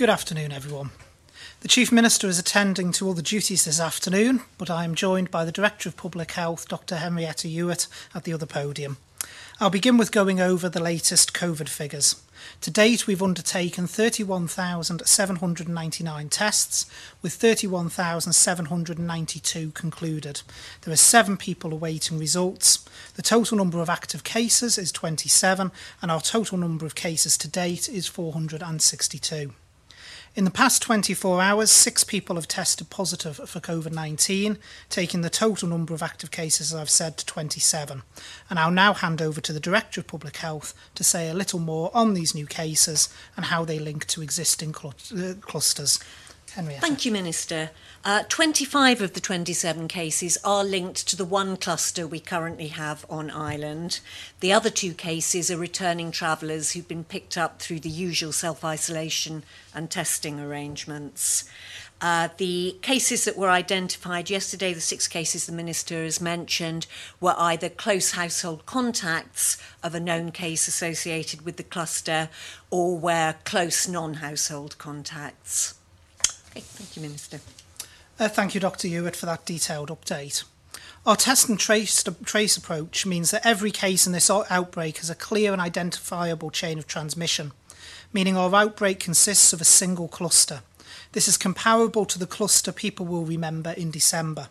Good afternoon, everyone. The Chief Minister is attending to all the duties this afternoon, but I am joined by the Director of Public Health, Dr Henrietta Ewart, at the other podium. I'll begin with going over the latest COVID figures. To date, we've undertaken 31,799 tests, with 31,792 concluded. There are seven people awaiting results. The total number of active cases is 27, and our total number of cases to date is 462. In the past 24 hours, six people have tested positive for COVID 19, taking the total number of active cases, as I've said, to 27. And I'll now hand over to the Director of Public Health to say a little more on these new cases and how they link to existing cl- uh, clusters. Henrietta. Thank you, Minister. Uh, 25 of the 27 cases are linked to the one cluster we currently have on Ireland. The other two cases are returning travellers who've been picked up through the usual self isolation and testing arrangements. Uh, the cases that were identified yesterday, the six cases the Minister has mentioned, were either close household contacts of a known case associated with the cluster or were close non household contacts. Okay, thank you, Minister. Uh, thank you, Dr. Ewart, for that detailed update. Our test and trace, trace approach means that every case in this outbreak has a clear and identifiable chain of transmission, meaning our outbreak consists of a single cluster. This is comparable to the cluster people will remember in December.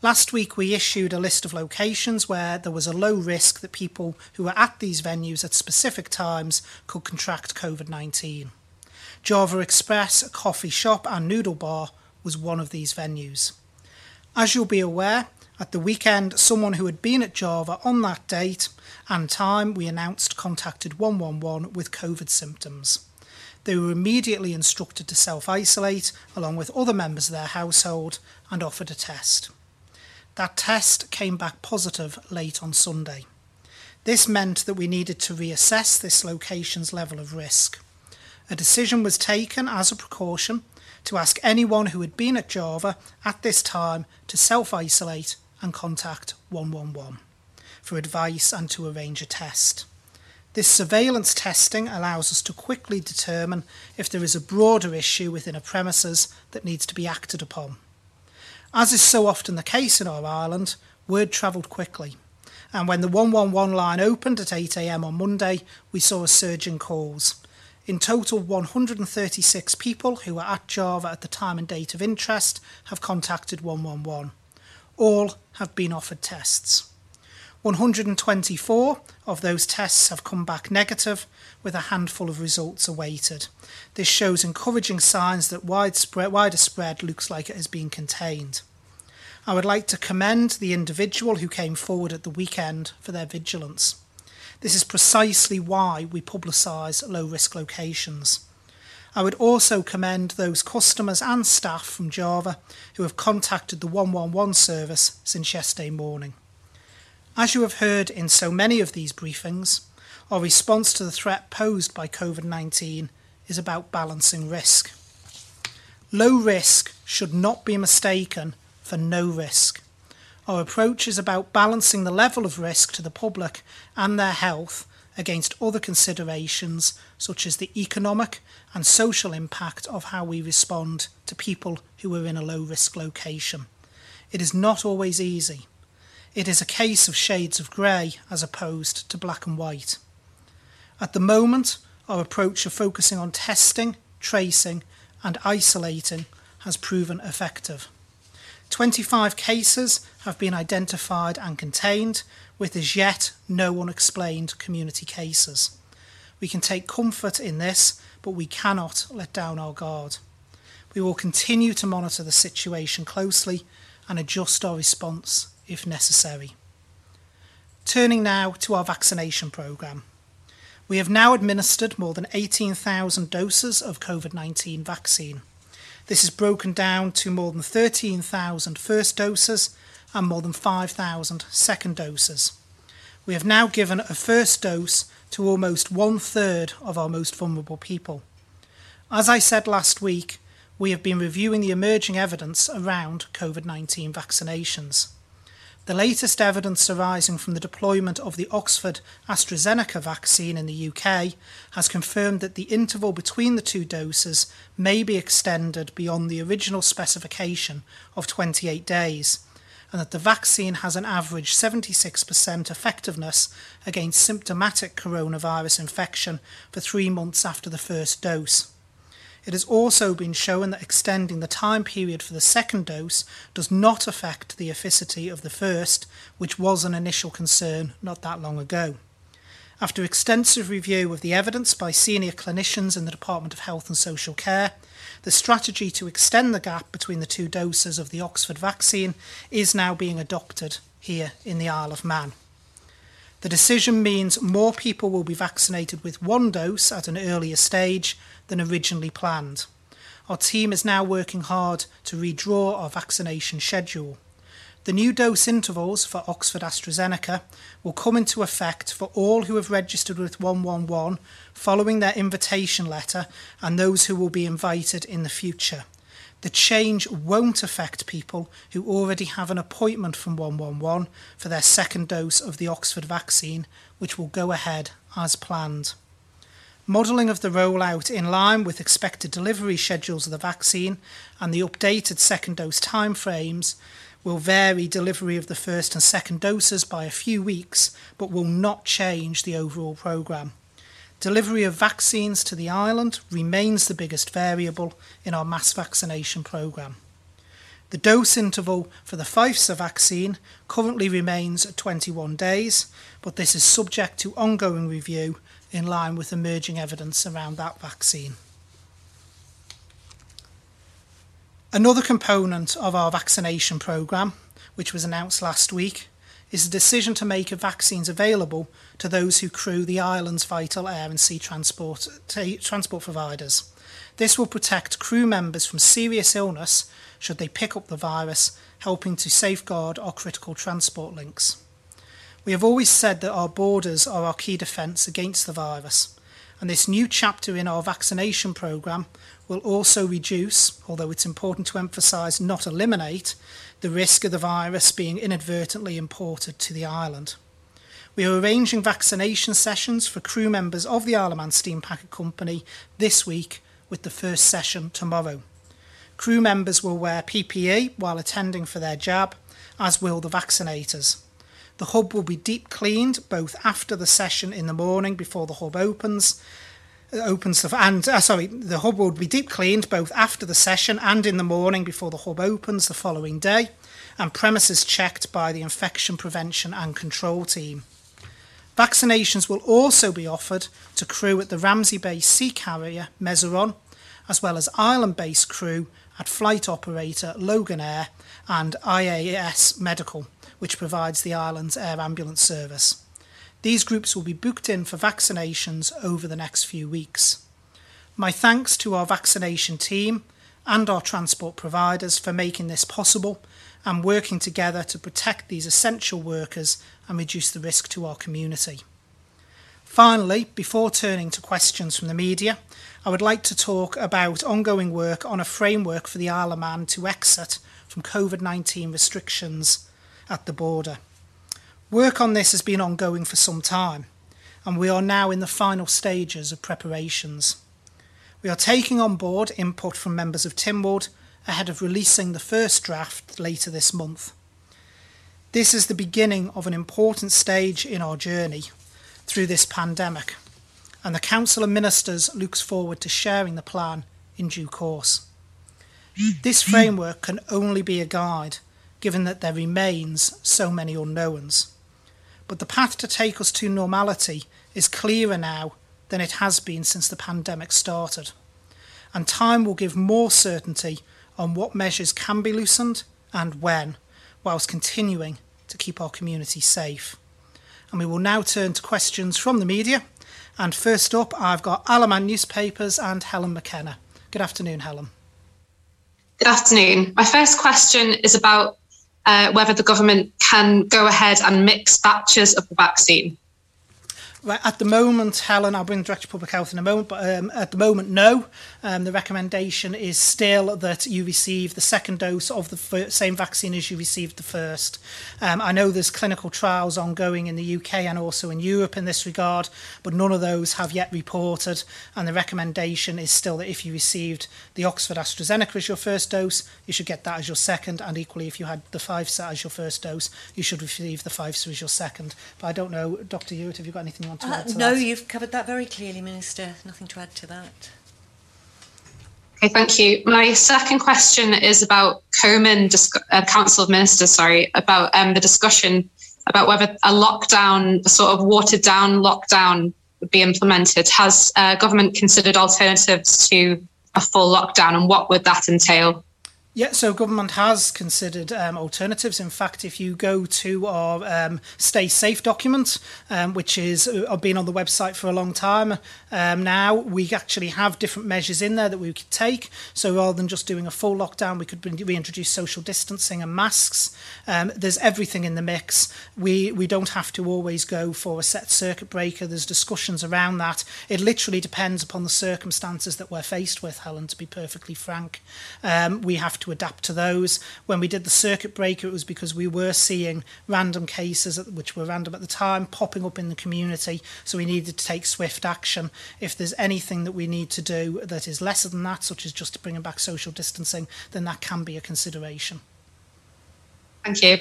Last week, we issued a list of locations where there was a low risk that people who were at these venues at specific times could contract COVID 19. Java Express, a coffee shop, and noodle bar was one of these venues. As you'll be aware, at the weekend, someone who had been at Java on that date and time we announced contacted 111 with COVID symptoms. They were immediately instructed to self isolate along with other members of their household and offered a test. That test came back positive late on Sunday. This meant that we needed to reassess this location's level of risk. A decision was taken as a precaution to ask anyone who had been at Java at this time to self isolate and contact 111 for advice and to arrange a test. This surveillance testing allows us to quickly determine if there is a broader issue within a premises that needs to be acted upon. As is so often the case in our island, word travelled quickly. And when the 111 line opened at 8am on Monday, we saw a surge in calls. In total, 136 people who were at Java at the time and date of interest have contacted 111. All have been offered tests. 124 of those tests have come back negative, with a handful of results awaited. This shows encouraging signs that widespread, wider spread looks like it has been contained. I would like to commend the individual who came forward at the weekend for their vigilance. This is precisely why we publicise low risk locations. I would also commend those customers and staff from Java who have contacted the 111 service since yesterday morning. As you have heard in so many of these briefings, our response to the threat posed by COVID 19 is about balancing risk. Low risk should not be mistaken for no risk. Our approach is about balancing the level of risk to the public and their health against other considerations such as the economic and social impact of how we respond to people who are in a low risk location. It is not always easy. It is a case of shades of grey as opposed to black and white. At the moment, our approach of focusing on testing, tracing, and isolating has proven effective. 25 cases have been identified and contained, with as yet no unexplained community cases. We can take comfort in this, but we cannot let down our guard. We will continue to monitor the situation closely and adjust our response if necessary. Turning now to our vaccination programme. We have now administered more than 18,000 doses of COVID 19 vaccine. This is broken down to more than 13,000 first doses and more than 5,000 second doses. We have now given a first dose to almost one third of our most vulnerable people. As I said last week, we have been reviewing the emerging evidence around COVID 19 vaccinations. The latest evidence arising from the deployment of the Oxford AstraZeneca vaccine in the UK has confirmed that the interval between the two doses may be extended beyond the original specification of 28 days, and that the vaccine has an average 76% effectiveness against symptomatic coronavirus infection for three months after the first dose. It has also been shown that extending the time period for the second dose does not affect the efficacy of the first, which was an initial concern not that long ago. After extensive review of the evidence by senior clinicians in the Department of Health and Social Care, the strategy to extend the gap between the two doses of the Oxford vaccine is now being adopted here in the Isle of Man. The decision means more people will be vaccinated with one dose at an earlier stage than originally planned. Our team is now working hard to redraw our vaccination schedule. The new dose intervals for Oxford AstraZeneca will come into effect for all who have registered with 111 following their invitation letter and those who will be invited in the future. The change won't affect people who already have an appointment from 111 for their second dose of the Oxford vaccine, which will go ahead as planned. Modelling of the rollout in line with expected delivery schedules of the vaccine and the updated second dose timeframes will vary delivery of the first and second doses by a few weeks, but will not change the overall programme. Delivery of vaccines to the island remains the biggest variable in our mass vaccination programme. The dose interval for the Pfizer vaccine currently remains at 21 days, but this is subject to ongoing review in line with emerging evidence around that vaccine. Another component of our vaccination programme, which was announced last week, is the decision to make vaccines available to those who crew the island's vital air and sea transport, t- transport providers. This will protect crew members from serious illness should they pick up the virus, helping to safeguard our critical transport links. We have always said that our borders are our key defence against the virus, and this new chapter in our vaccination programme will also reduce, although it's important to emphasise not eliminate, the risk of the virus being inadvertently imported to the island. We are arranging vaccination sessions for crew members of the Isle of Man Steam Packet Company this week, with the first session tomorrow. Crew members will wear PPE while attending for their jab, as will the vaccinators. The hub will be deep cleaned both after the session in the morning before the hub opens. uh, Opens the, and uh, sorry, the hub will be deep cleaned both after the session and in the morning before the hub opens the following day, and premises checked by the infection prevention and control team. Vaccinations will also be offered to crew at the Ramsey Bay Sea Carrier Mezeron, as well as island based crew at flight operator Loganair and IAS Medical, which provides the island's air ambulance service. These groups will be booked in for vaccinations over the next few weeks. My thanks to our vaccination team and our transport providers for making this possible and working together to protect these essential workers and reduce the risk to our community. Finally, before turning to questions from the media, I would like to talk about ongoing work on a framework for the Isle of Man to exit from COVID 19 restrictions at the border. Work on this has been ongoing for some time, and we are now in the final stages of preparations. We are taking on board input from members of Tynwald ahead of releasing the first draft later this month. This is the beginning of an important stage in our journey through this pandemic, and the Council of Ministers looks forward to sharing the plan in due course. This framework can only be a guide, given that there remains so many unknowns. But the path to take us to normality is clearer now than it has been since the pandemic started, and time will give more certainty on what measures can be loosened and when, whilst continuing to keep our community safe. And we will now turn to questions from the media. And first up, I've got Isle of Man Newspapers and Helen McKenna. Good afternoon, Helen. Good afternoon. My first question is about uh, whether the government can go ahead and mix batches of the vaccine. Right, at the moment, Helen, I'll bring the Director of Public Health in a moment, but um, at the moment, no. Um, the recommendation is still that you receive the second dose of the same vaccine as you received the first. Um, I know there's clinical trials ongoing in the UK and also in Europe in this regard, but none of those have yet reported. And the recommendation is still that if you received the Oxford AstraZeneca as your first dose, you should get that as your second. And equally, if you had the Pfizer as your first dose, you should receive the Pfizer as your second. But I don't know, Dr. Ewart, have you got anything you want to Uh, add to no, that? you've covered that very clearly, Minister. Nothing to add to that. Okay, thank you. My second question is about CoMin uh, Council of Ministers, sorry, about um, the discussion about whether a lockdown, a sort of watered down lockdown, would be implemented. Has uh, government considered alternatives to a full lockdown, and what would that entail? Yeah, so government has considered um, alternatives. In fact, if you go to our um, Stay Safe document, um, which is uh, been on the website for a long time um, now, we actually have different measures in there that we could take. So rather than just doing a full lockdown, we could reintroduce social distancing and masks. Um, there's everything in the mix. We we don't have to always go for a set circuit breaker. There's discussions around that. It literally depends upon the circumstances that we're faced with, Helen. To be perfectly frank, um, we have to adapt to those. When we did the circuit breaker, it was because we were seeing random cases, at- which were random at the time, popping up in the community. So we needed to take swift action. If there's anything that we need to do that is lesser than that, such as just bringing back social distancing, then that can be a consideration. Thank you.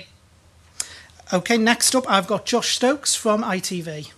Okay, next up, I've got Josh Stokes from ITV.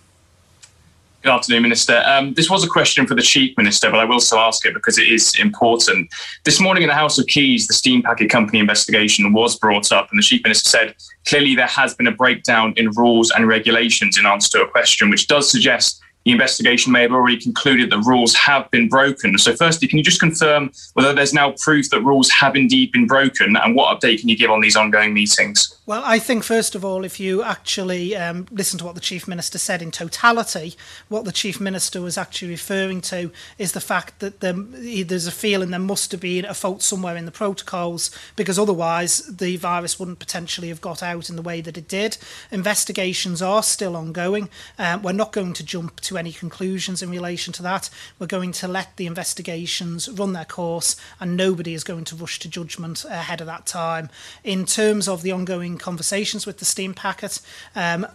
Good afternoon, Minister. Um, this was a question for the Chief Minister, but I will still ask it because it is important. This morning in the House of Keys, the Steam Packet Company investigation was brought up, and the Chief Minister said clearly there has been a breakdown in rules and regulations in answer to a question, which does suggest the investigation may have already concluded that rules have been broken. So, firstly, can you just confirm whether there's now proof that rules have indeed been broken, and what update can you give on these ongoing meetings? Well, I think, first of all, if you actually um, listen to what the Chief Minister said in totality, what the Chief Minister was actually referring to is the fact that there, there's a feeling there must have been a fault somewhere in the protocols because otherwise the virus wouldn't potentially have got out in the way that it did. Investigations are still ongoing. Um, we're not going to jump to any conclusions in relation to that. We're going to let the investigations run their course and nobody is going to rush to judgment ahead of that time. In terms of the ongoing conversations with the steam packet. Um,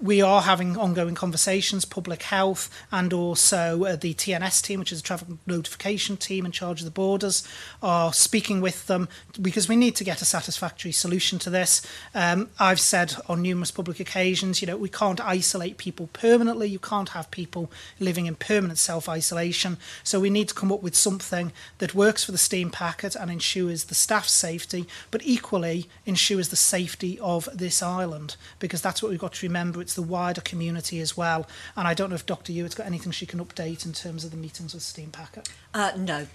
we are having ongoing conversations, public health, and also uh, the TNS team, which is a traffic notification team in charge of the borders, are speaking with them because we need to get a satisfactory solution to this. Um, I've said on numerous public occasions, you know, we can't isolate people permanently. You can't have people living in permanent self isolation. So we need to come up with something that works for the steam packet and ensures the staff's safety, but equally ensures the safety of this island because that's what we've got to remember it's the wider community as well. And I don't know if Dr. Ewart's got anything she can update in terms of the meetings with Steam Packet. Uh, no.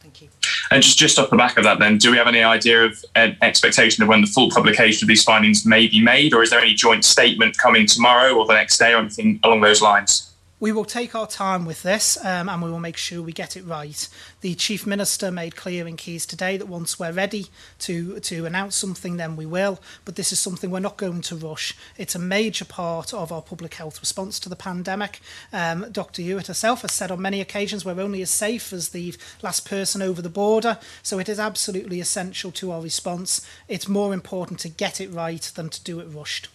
Thank you. And just, just off the back of that, then, do we have any idea of an expectation of when the full publication of these findings may be made, or is there any joint statement coming tomorrow or the next day, or anything along those lines? We will take our time with this um, and we will make sure we get it right. The Chief Minister made clear in Keys today that once we're ready to, to announce something, then we will. But this is something we're not going to rush. It's a major part of our public health response to the pandemic. Um, Dr. Hewitt herself has said on many occasions we're only as safe as the last person over the border. So it is absolutely essential to our response. It's more important to get it right than to do it rushed.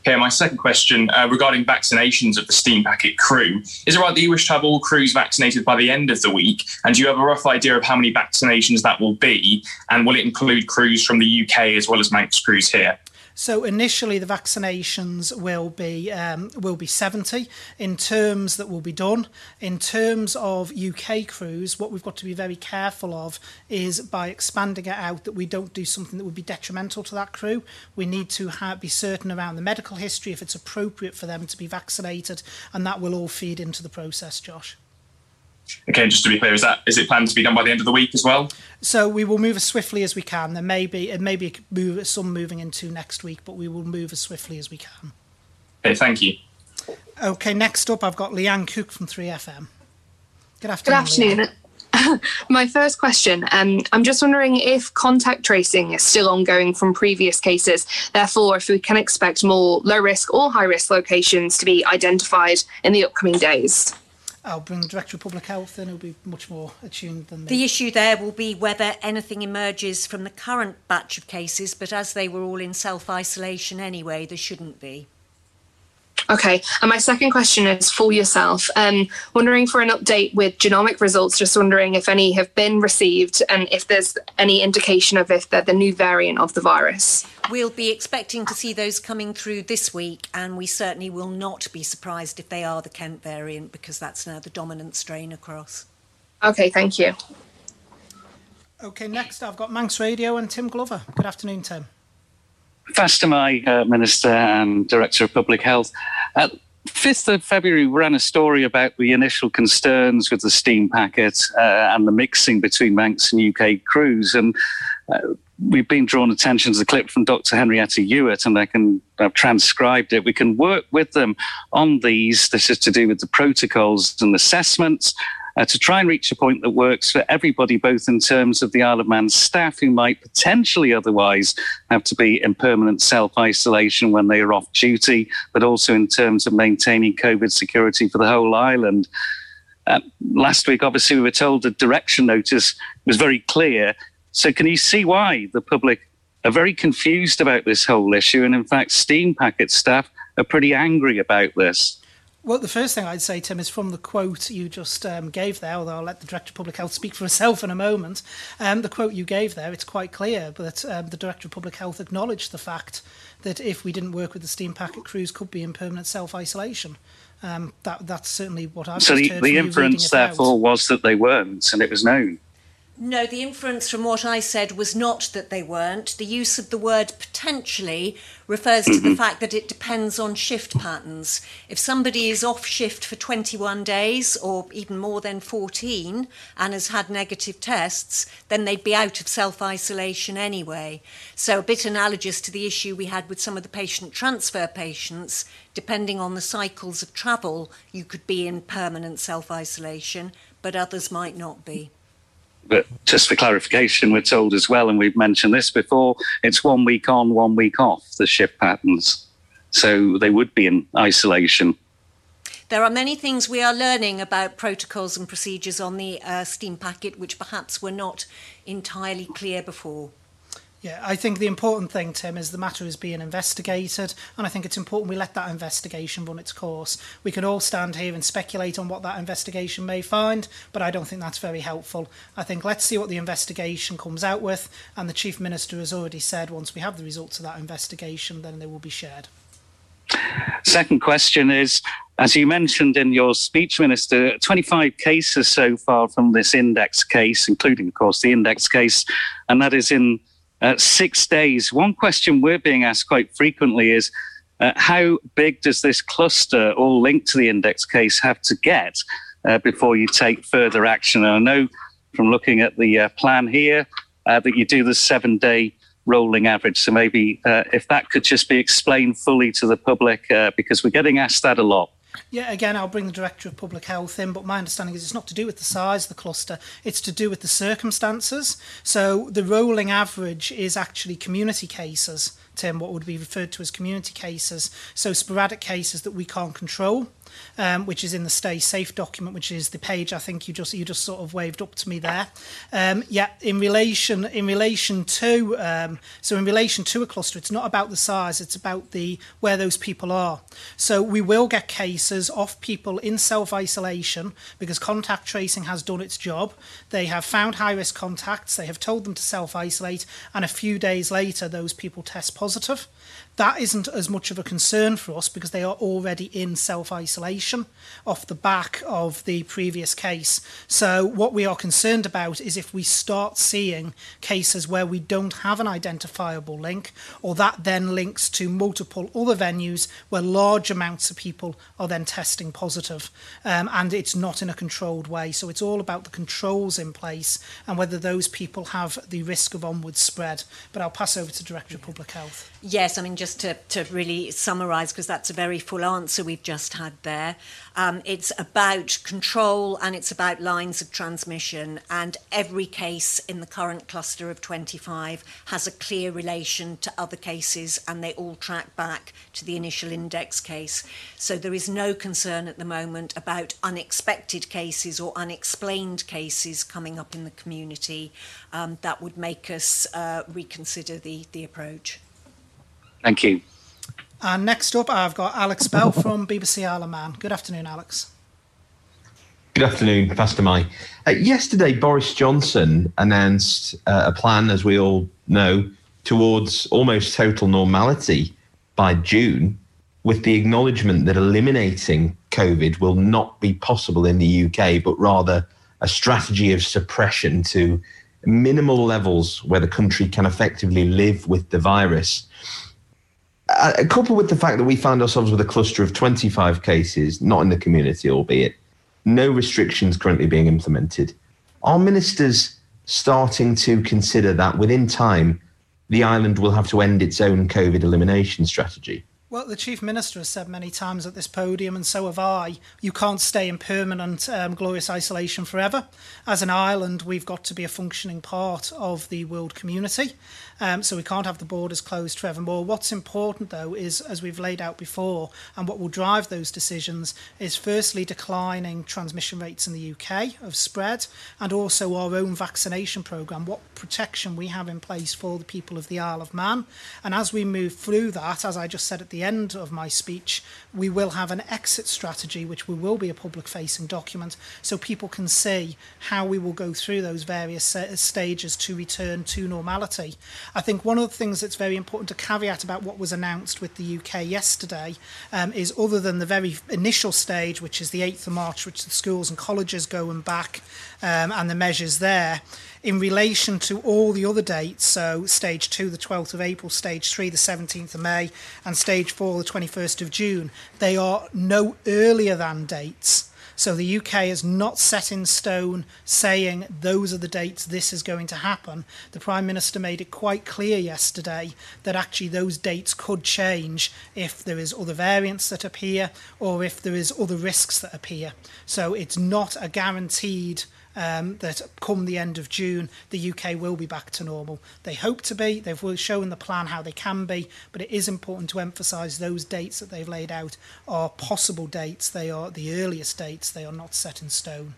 Okay, my second question uh, regarding vaccinations of the Steam Packet crew. Is it right that you wish to have all crews vaccinated by the end of the week? And do you have a rough idea of how many vaccinations that will be? And will it include crews from the UK as well as Manx crews here? So initially, the vaccinations will be um, will be 70 in terms that will be done. In terms of UK crews, what we've got to be very careful of is by expanding it out that we don't do something that would be detrimental to that crew. We need to be certain around the medical history if it's appropriate for them to be vaccinated, and that will all feed into the process, Josh. Okay, just to be clear, is that is it planned to be done by the end of the week as well? So we will move as swiftly as we can. There may be it may be move, some moving into next week, but we will move as swiftly as we can. Okay, thank you. Okay, next up I've got Leanne Cook from 3FM. Good afternoon. Good afternoon. afternoon. My first question um, I'm just wondering if contact tracing is still ongoing from previous cases. Therefore, if we can expect more low risk or high risk locations to be identified in the upcoming days. I'll bring the Director of Public Health in, who'll be much more attuned than me. The issue there will be whether anything emerges from the current batch of cases, but as they were all in self isolation anyway, there shouldn't be. Okay, and my second question is for yourself. Um, wondering for an update with genomic results, just wondering if any have been received and if there's any indication of if they're the new variant of the virus. We'll be expecting to see those coming through this week, and we certainly will not be surprised if they are the Kent variant because that's now the dominant strain across. Okay, thank you. Okay, next I've got Manx Radio and Tim Glover. Good afternoon, Tim. Fastyr uh, Minister and Director of Public Health. At 5th of February, we ran a story about the initial concerns with the steam packet uh, and the mixing between Manx and UK crews. And uh, we've been drawn attention to the clip from Dr. Henrietta Ewart, and I can I've transcribed it. We can work with them on these. This is to do with the protocols and assessments uh, to try and reach a point that works for everybody, both in terms of the Isle of Man staff who might potentially otherwise have to be in permanent self isolation when they are off duty, but also in terms of maintaining COVID security for the whole island. Uh, last week, obviously, we were told the direction notice was very clear. So, can you see why the public are very confused about this whole issue? And in fact, steam packet staff are pretty angry about this. Well, the first thing I'd say, Tim, is from the quote you just um, gave there, although I'll let the Director of Public Health speak for herself in a moment. Um, the quote you gave there, it's quite clear that um, the Director of Public Health acknowledged the fact that if we didn't work with the steam packet crews, could be in permanent self-isolation. Um, that, that's certainly what I've so the, the inference, therefore, was that they weren't, and it was known. No, the inference from what I said was not that they weren't. The use of the word potentially refers to the fact that it depends on shift patterns. If somebody is off shift for 21 days or even more than 14 and has had negative tests, then they'd be out of self isolation anyway. So, a bit analogous to the issue we had with some of the patient transfer patients, depending on the cycles of travel, you could be in permanent self isolation, but others might not be but just for clarification, we're told as well, and we've mentioned this before, it's one week on, one week off, the shift patterns. So they would be in isolation. There are many things we are learning about protocols and procedures on the uh, Steam packet which perhaps were not entirely clear before. Yeah, I think the important thing, Tim, is the matter is being investigated, and I think it's important we let that investigation run its course. We can all stand here and speculate on what that investigation may find, but I don't think that's very helpful. I think let's see what the investigation comes out with, and the Chief Minister has already said once we have the results of that investigation, then they will be shared. Second question is as you mentioned in your speech, Minister, 25 cases so far from this index case, including, of course, the index case, and that is in uh, six days. One question we're being asked quite frequently is uh, how big does this cluster, all linked to the index case, have to get uh, before you take further action? And I know from looking at the uh, plan here uh, that you do the seven day rolling average. So maybe uh, if that could just be explained fully to the public, because we're getting asked that a lot. Yeah, again, I'll bring the Director of Public Health in, but my understanding is it's not to do with the size of the cluster, it's to do with the circumstances. So the rolling average is actually community cases, Tim, what would be referred to as community cases. So sporadic cases that we can't control um, which is in the Stay Safe document, which is the page I think you just you just sort of waved up to me there. Um, yeah, in relation in relation to um, so in relation to a cluster, it's not about the size, it's about the where those people are. So we will get cases of people in self isolation because contact tracing has done its job. They have found high risk contacts. They have told them to self isolate, and a few days later, those people test positive. That isn't as much of a concern for us because they are already in self isolation off the back of the previous case. So, what we are concerned about is if we start seeing cases where we don't have an identifiable link, or that then links to multiple other venues where large amounts of people are then testing positive, um, and it's not in a controlled way. So, it's all about the controls in place and whether those people have the risk of onward spread. But I'll pass over to Director of Public Health. Yes, I mean, just to, to really summarise, because that's a very full answer we've just had there. Um, it's about control and it's about lines of transmission. And every case in the current cluster of 25 has a clear relation to other cases and they all track back to the initial index case. So there is no concern at the moment about unexpected cases or unexplained cases coming up in the community um, that would make us uh, reconsider the, the approach. Thank you. And next up, I've got Alex Bell from BBC Isle of Man. Good afternoon, Alex. Good afternoon, Fastyr mie. Uh, yesterday, Boris Johnson announced uh, a plan, as we all know, towards almost total normality by June, with the acknowledgement that eliminating COVID will not be possible in the UK, but rather a strategy of suppression to minimal levels where the country can effectively live with the virus coupled with the fact that we found ourselves with a cluster of 25 cases, not in the community, albeit, no restrictions currently being implemented, are ministers starting to consider that within time the island will have to end its own COVID elimination strategy? Well, the Chief Minister has said many times at this podium, and so have I, you can't stay in permanent um, glorious isolation forever. As an island, we've got to be a functioning part of the world community. Um, so we can't have the borders closed forevermore. What's important, though, is as we've laid out before, and what will drive those decisions is firstly declining transmission rates in the UK of spread, and also our own vaccination programme, what protection we have in place for the people of the Isle of Man. And as we move through that, as I just said at the end of my speech, we will have an exit strategy, which we will be a public facing document, so people can see how we will go through those various stages to return to normality. I think one of the things that's very important to caveat about what was announced with the UK yesterday um, is other than the very initial stage, which is the 8th of March, which the schools and colleges go and back, um, and the measures there, in relation to all the other dates, so stage two, the 12th of April, stage three, the 17th of May, and stage four, the 21st of June, they are no earlier than dates so the UK is not set in stone saying those are the dates this is going to happen. The Prime Minister made it quite clear yesterday that actually those dates could change if there is other variants that appear or if there is other risks that appear. So it's not a guaranteed um, that come the end of June, the UK will be back to normal. They hope to be, they've shown the plan how they can be, but it is important to emphasise those dates that they've laid out are possible dates, they are the earliest dates, they are not set in stone.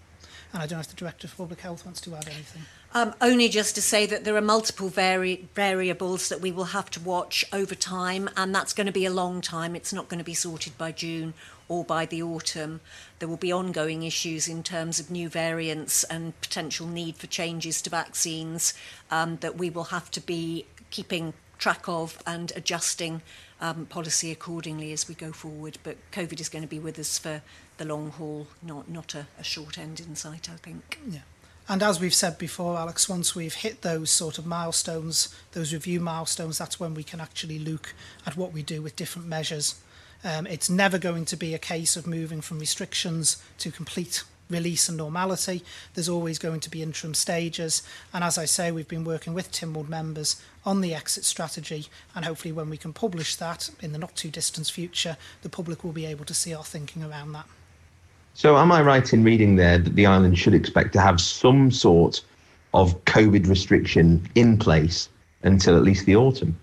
And I don't know if the Director of Public Health wants to add anything. Um, only just to say that there are multiple vari variables that we will have to watch over time, and that's going to be a long time. It's not going to be sorted by June or by the autumn. There will be ongoing issues in terms of new variants and potential need for changes to vaccines um, that we will have to be keeping track of and adjusting um, policy accordingly as we go forward. But COVID is going to be with us for the long haul, not, not a, a short end in sight, I think. Yeah. And as we've said before, Alex, once we've hit those sort of milestones, those review milestones, that's when we can actually look at what we do with different measures um, it's never going to be a case of moving from restrictions to complete release and normality. There's always going to be interim stages. And as I say, we've been working with Tynwald members on the exit strategy. And hopefully, when we can publish that in the not too distant future, the public will be able to see our thinking around that. So, am I right in reading there that the island should expect to have some sort of COVID restriction in place until at least the autumn?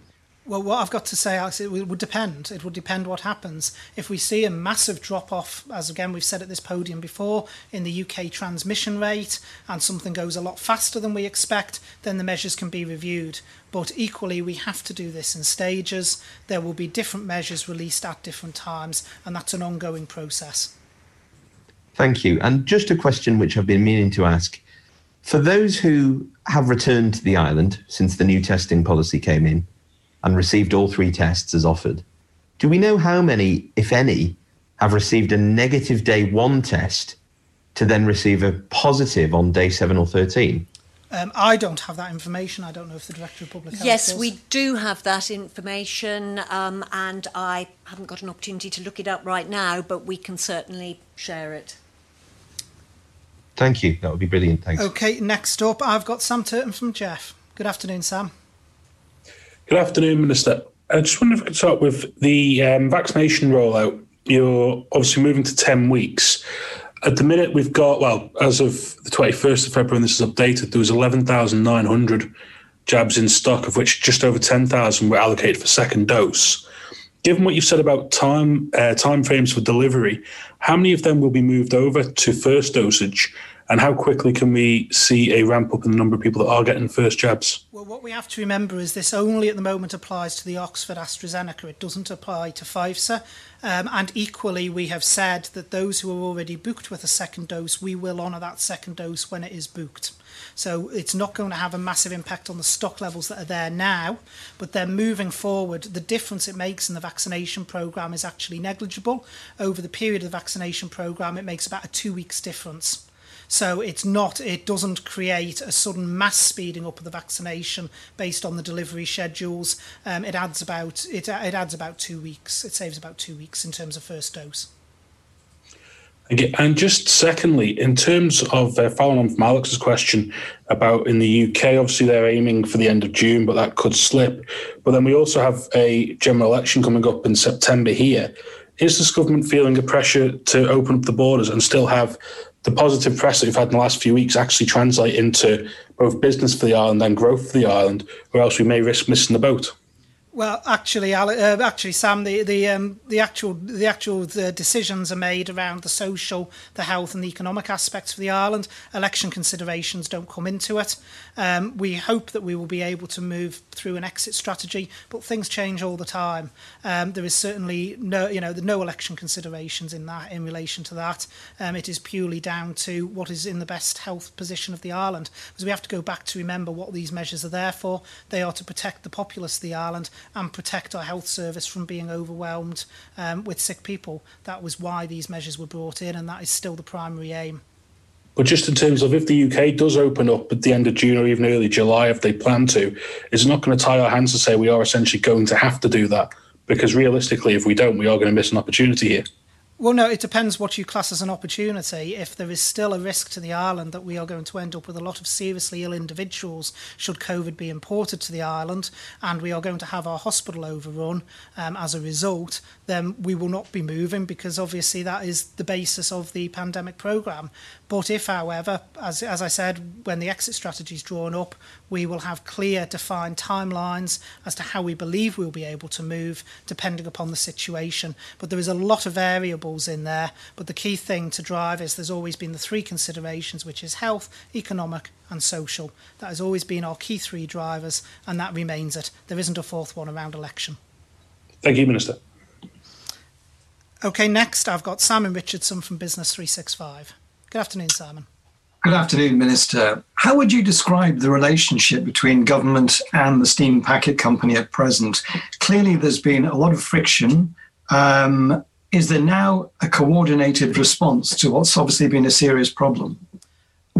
Well, what I've got to say, Alex, it would depend. It would depend what happens. If we see a massive drop off, as again we've said at this podium before, in the UK transmission rate, and something goes a lot faster than we expect, then the measures can be reviewed. But equally, we have to do this in stages. There will be different measures released at different times, and that's an ongoing process. Thank you. And just a question which I've been meaning to ask. For those who have returned to the island since the new testing policy came in, and received all three tests as offered. Do we know how many, if any, have received a negative day one test to then receive a positive on day seven or 13? Um, I don't have that information. I don't know if the Director of Public Health Yes, does. we do have that information, um, and I haven't got an opportunity to look it up right now, but we can certainly share it. Thank you. That would be brilliant. Thanks. Okay, next up, I've got Sam Turton from Gef. Good afternoon, Sam. Good afternoon, Minister. I just wonder if we could start with the um, vaccination rollout. you're obviously moving to 10 weeks. At the minute, we've got, well, as of the 21st of February, and this is updated, there was 11,900 jabs in stock, of which just over 10,000 were allocated for second dose. Given what you've said about time uh, time frames for delivery, how many of them will be moved over to first dosage, and how quickly can we see a ramp up in the number of people that are getting first jabs? Well, what we have to remember is this only at the moment applies to the Oxford AstraZeneca. It doesn't apply to Pfizer. Um, and equally, we have said that those who are already booked with a second dose, we will honour that second dose when it is booked. So it's not going to have a massive impact on the stock levels that are there now, but then moving forward, the difference it makes in the vaccination programme is actually negligible. Over the period of the vaccination programme, it makes about a two weeks difference. So it's not, it doesn't create a sudden mass speeding up of the vaccination based on the delivery schedules. Um, it adds about it, it adds about two weeks. It saves about two weeks in terms of first dose. And just secondly, in terms of uh, following on from Alex's question about in the UK, obviously they're aiming for the end of June, but that could slip. But then we also have a general election coming up in September here. Is this government feeling a pressure to open up the borders and still have the positive press that we've had in the last few weeks actually translate into both business for the island and growth for the island, or else we may risk missing the boat. Well, actually, uh, actually, Sam, the the um, the actual the actual the decisions are made around the social, the health, and the economic aspects for the island. Election considerations don't come into it. Um, we hope that we will be able to move through an exit strategy, but things change all the time. Um, there is certainly no, you know, no election considerations in that in relation to that. Um, it is purely down to what is in the best health position of the island, because we have to go back to remember what these measures are there for. They are to protect the populace of the island and protect our health service from being overwhelmed um, with sick people. That was why these measures were brought in, and that is still the primary aim. But just in terms of if the UK does open up at the end of June or even early July, if they plan to, is it not going to tie our hands to say we are essentially going to have to do that? Because realistically, if we don't, we are going to miss an opportunity here. Well, no, it depends what you class as an opportunity. If there is still a risk to the island that we are going to end up with a lot of seriously ill individuals should COVID be imported to the island, and we are going to have our hospital overrun um, as a result, then we will not be moving because obviously that is the basis of the pandemic programme. But if, however, as, as I said, when the exit strategy is drawn up, we will have clear, defined timelines as to how we believe we'll be able to move depending upon the situation. But there is a lot of variables in there. But the key thing to drive is there's always been the three considerations, which is health, economic, and social. That has always been our key three drivers, and that remains it. There isn't a fourth one around election. Thank you, Minister. Okay, next I've got Simon Richardson from Business 365. Good afternoon, Simon. Good afternoon, Minister. How would you describe the relationship between government and the steam packet company at present? Clearly, there's been a lot of friction. Um, is there now a coordinated response to what's obviously been a serious problem?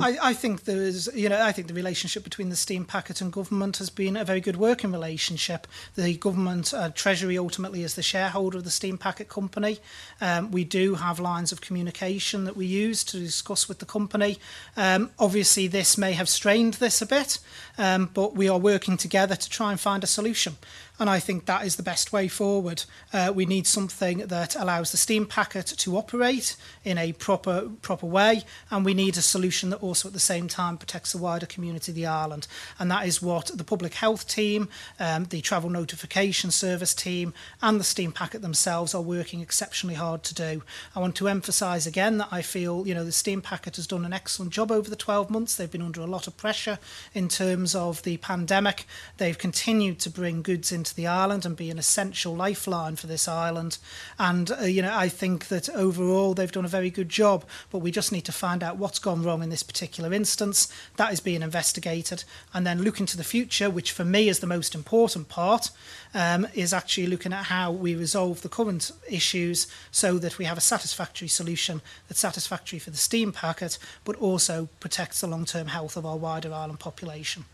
I, I, think there is, you know, I think the relationship between the steam packet and government has been a very good working relationship. The government, uh, Treasury ultimately is the shareholder of the steam packet company. Um, we do have lines of communication that we use to discuss with the company. Um, obviously, this may have strained this a bit, um, but we are working together to try and find a solution and I think that is the best way forward. Uh, we need something that allows the steam packet to operate in a proper proper way, and we need a solution that also at the same time protects the wider community of the island. And that is what the public health team, um, the travel notification service team, and the steam packet themselves are working exceptionally hard to do. I want to emphasise again that I feel you know the steam packet has done an excellent job over the 12 months. They've been under a lot of pressure in terms of the pandemic. They've continued to bring goods into to the island and be an essential lifeline for this island. And, uh, you know, I think that overall they've done a very good job, but we just need to find out what's gone wrong in this particular instance. That is being investigated. And then look into the future, which for me is the most important part, um, is actually looking at how we resolve the current issues so that we have a satisfactory solution that's satisfactory for the steam packet, but also protects the long-term health of our wider island population.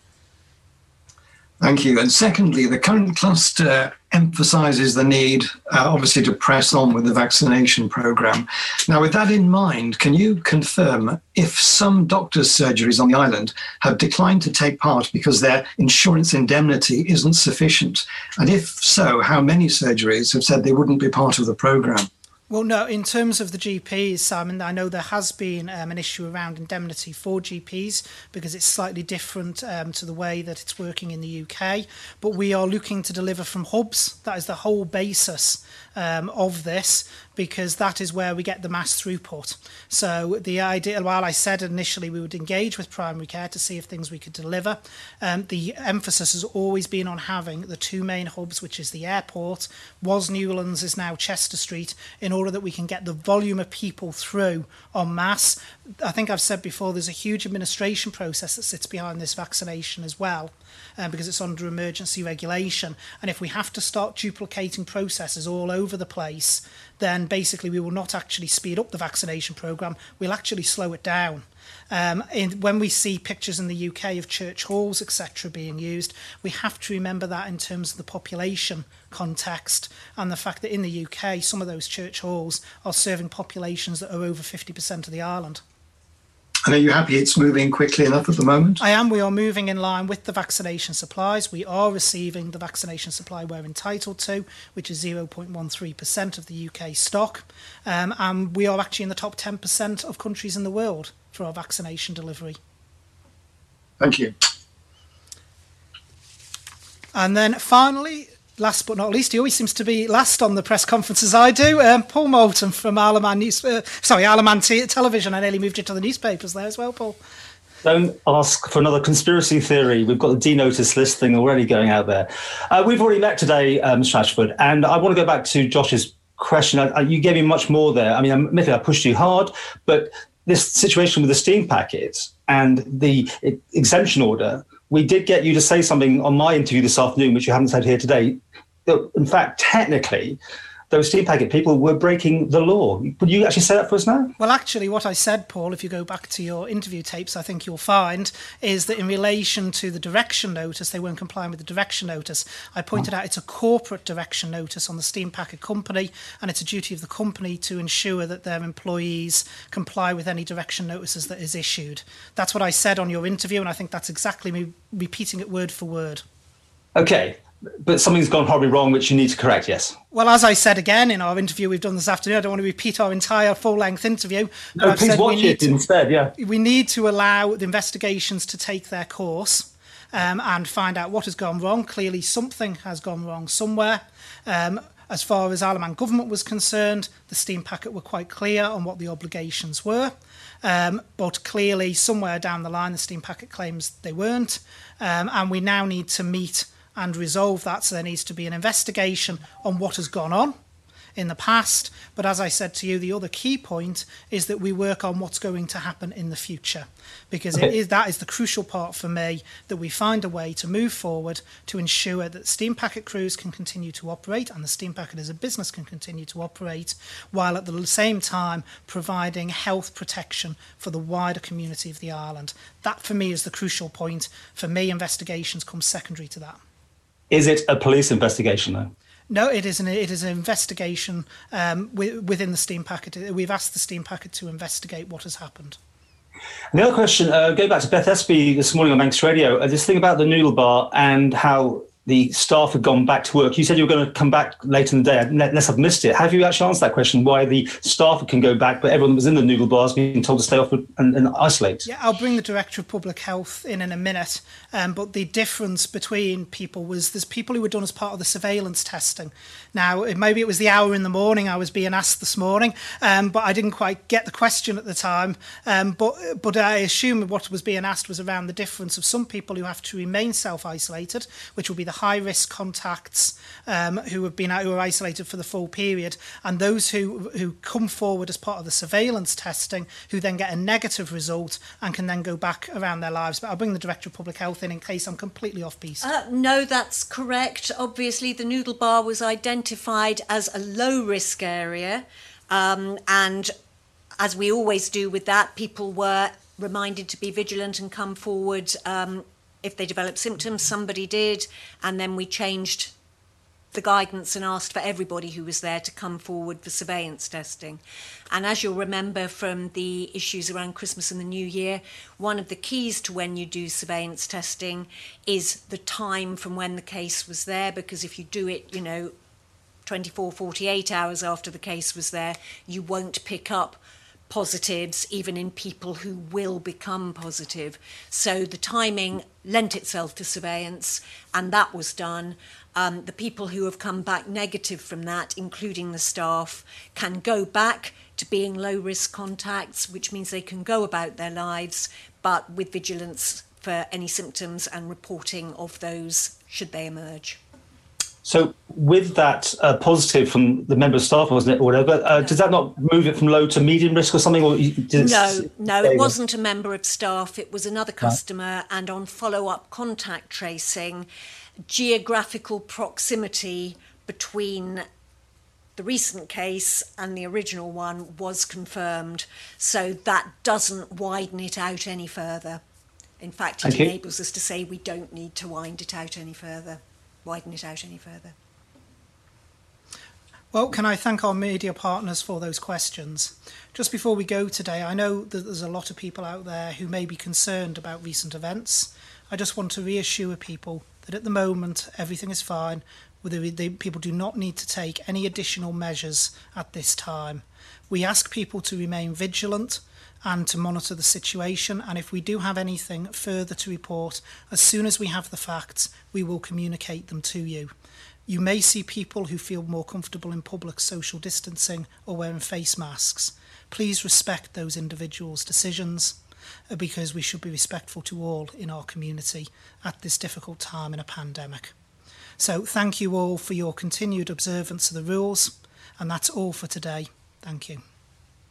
Thank you. And secondly, the current cluster emphasizes the need, uh, obviously, to press on with the vaccination program. Now, with that in mind, can you confirm if some doctors' surgeries on the island have declined to take part because their insurance indemnity isn't sufficient? And if so, how many surgeries have said they wouldn't be part of the program? Well, no, in terms of the GPs, Simon, I know there has been um, an issue around indemnity for GPs because it's slightly different um, to the way that it's working in the UK. But we are looking to deliver from hubs. That is the whole basis um, of this because that is where we get the mass throughput. So the idea, while I said initially we would engage with primary care to see if things we could deliver, um, the emphasis has always been on having the two main hubs, which is the airport, was Newlands, is now Chester Street, in order that we can get the volume of people through en masse. I think I've said before, there's a huge administration process that sits behind this vaccination as well um, because it's under emergency regulation. And if we have to start duplicating processes all over the place, then basically we will not actually speed up the vaccination program, we'll actually slow it down. Um, in, when we see pictures in the UK of church halls, etc., being used, we have to remember that in terms of the population context and the fact that in the UK, some of those church halls are serving populations that are over 50% of the island. And are you happy it's moving quickly enough at the moment? I am. We are moving in line with the vaccination supplies. We are receiving the vaccination supply we're entitled to, which is 0.13% of the UK stock. Um, and we are actually in the top 10% of countries in the world for our vaccination delivery. Thank you. And then finally, last but not least, he always seems to be last on the press conferences I do. Um, Paul Moulton from Isle of Man News, uh, sorry, Isle of Man T- Television. I nearly moved you to the newspapers there as well, Paul. Don't ask for another conspiracy theory. We've got the D-Notice list thing already going out there. Uh, we've already met today, um, Mr Ashford, and I want to go back to Josh's question. I, I, you gave me much more there. I mean, admittedly, I pushed you hard, but this situation with the steam packet and the exemption order, we did get you to say something on my interview this afternoon, which you haven't said here today. Uh, in fact, technically, those steam packet people were breaking the law. Would you actually say that for us now? Well, actually, what I said, Paul, if you go back to your interview tapes, I think you'll find is that in relation to the direction notice, they weren't complying with the direction notice. I pointed oh. out it's a corporate direction notice on the steam packet company, and it's a duty of the company to ensure that their employees comply with any direction notices that is issued. That's what I said on your interview, and I think that's exactly me repeating it word for word. Okay, but something's gone horribly wrong, which you need to correct. Yes. Well, as I said again in our interview we've done this afternoon, I don't want to repeat our entire full-length interview. No, I've please watch it to, instead. Yeah. We need to allow the investigations to take their course. Um, and find out what has gone wrong. Clearly, something has gone wrong somewhere. Um, as far as Isle of Man government was concerned, the steam packet were quite clear on what the obligations were. Um, but clearly, somewhere down the line, the steam packet claims they weren't. Um, and we now need to meet and resolve that. So there needs to be an investigation on what has gone on in the past. But as I said to you, the other key point is that we work on what's going to happen in the future, because okay. it is, that is the crucial part for me that we find a way to move forward to ensure that steam packet crews can continue to operate and the steam packet as a business can continue to operate, while at the same time providing health protection for the wider community of the island. That for me is the crucial point. For me, investigations come secondary to that. Is it a police investigation, though? No, it is an it is an investigation um, within the steam packet. We've asked the steam packet to investigate what has happened. And the other question, uh, going back to Beth Espy this morning on Manx Radio, uh, this thing about the noodle bar and how the staff had gone back to work. You said you were going to come back later in the day, unless I've missed it. Have you actually answered that question? Why the staff can go back, but everyone that was in the noodle bars being told to stay off and, and isolate? Yeah, I'll bring the director of public health in in a minute. Um, but the difference between people was there's people who were done as part of the surveillance testing. Now, maybe it was the hour in the morning I was being asked this morning, um, but I didn't quite get the question at the time. Um, but but I assume what was being asked was around the difference of some people who have to remain self isolated, which will be the high risk contacts um, who have been who are isolated for the full period, and those who who come forward as part of the surveillance testing, who then get a negative result and can then go back around their lives. But I'll bring the director of public health in in case I'm completely off piece. Uh, no, that's correct. Obviously, the noodle bar was identified as a low risk area, um, and as we always do with that, people were reminded to be vigilant and come forward um, if they developed symptoms, somebody did, and then we changed the guidance and asked for everybody who was there to come forward for surveillance testing. And as you'll remember from the issues around Christmas and the New Year, one of the keys to when you do surveillance testing is the time from when the case was there, because if you do it, you know, 24, 48 hours after the case was there, you won't pick up positives even in people who will become positive. So the timing lent itself to surveillance, and that was done. Um, the people who have come back negative from that, including the staff, can go back to being low risk contacts, which means they can go about their lives, but with vigilance for any symptoms and reporting of those should they emerge. So, with that uh, positive from the member of staff, wasn't it, or whatever? Uh, does that not move it from low to medium risk or something? Or no, no, it wasn't a member of staff. It was another customer, right. and on follow-up contact tracing, geographical proximity between the recent case and the original one was confirmed. So that doesn't widen it out any further. In fact, it okay. enables us to say we don't need to wind it out any further widen it out any further. Well, can I thank our media partners for those questions? Just before we go today, I know that there's a lot of people out there who may be concerned about recent events. I just want to reassure people that at the moment everything is fine. The, the, people do not need to take any additional measures at this time. We ask people to remain vigilant and to monitor the situation. And if we do have anything further to report, as soon as we have the facts, we will communicate them to you. You may see people who feel more comfortable in public social distancing or wearing face masks. Please respect those individuals' decisions uh, because we should be respectful to all in our community at this difficult time in a pandemic. So, thank you all for your continued observance of the rules, and that's all for today. Thank you.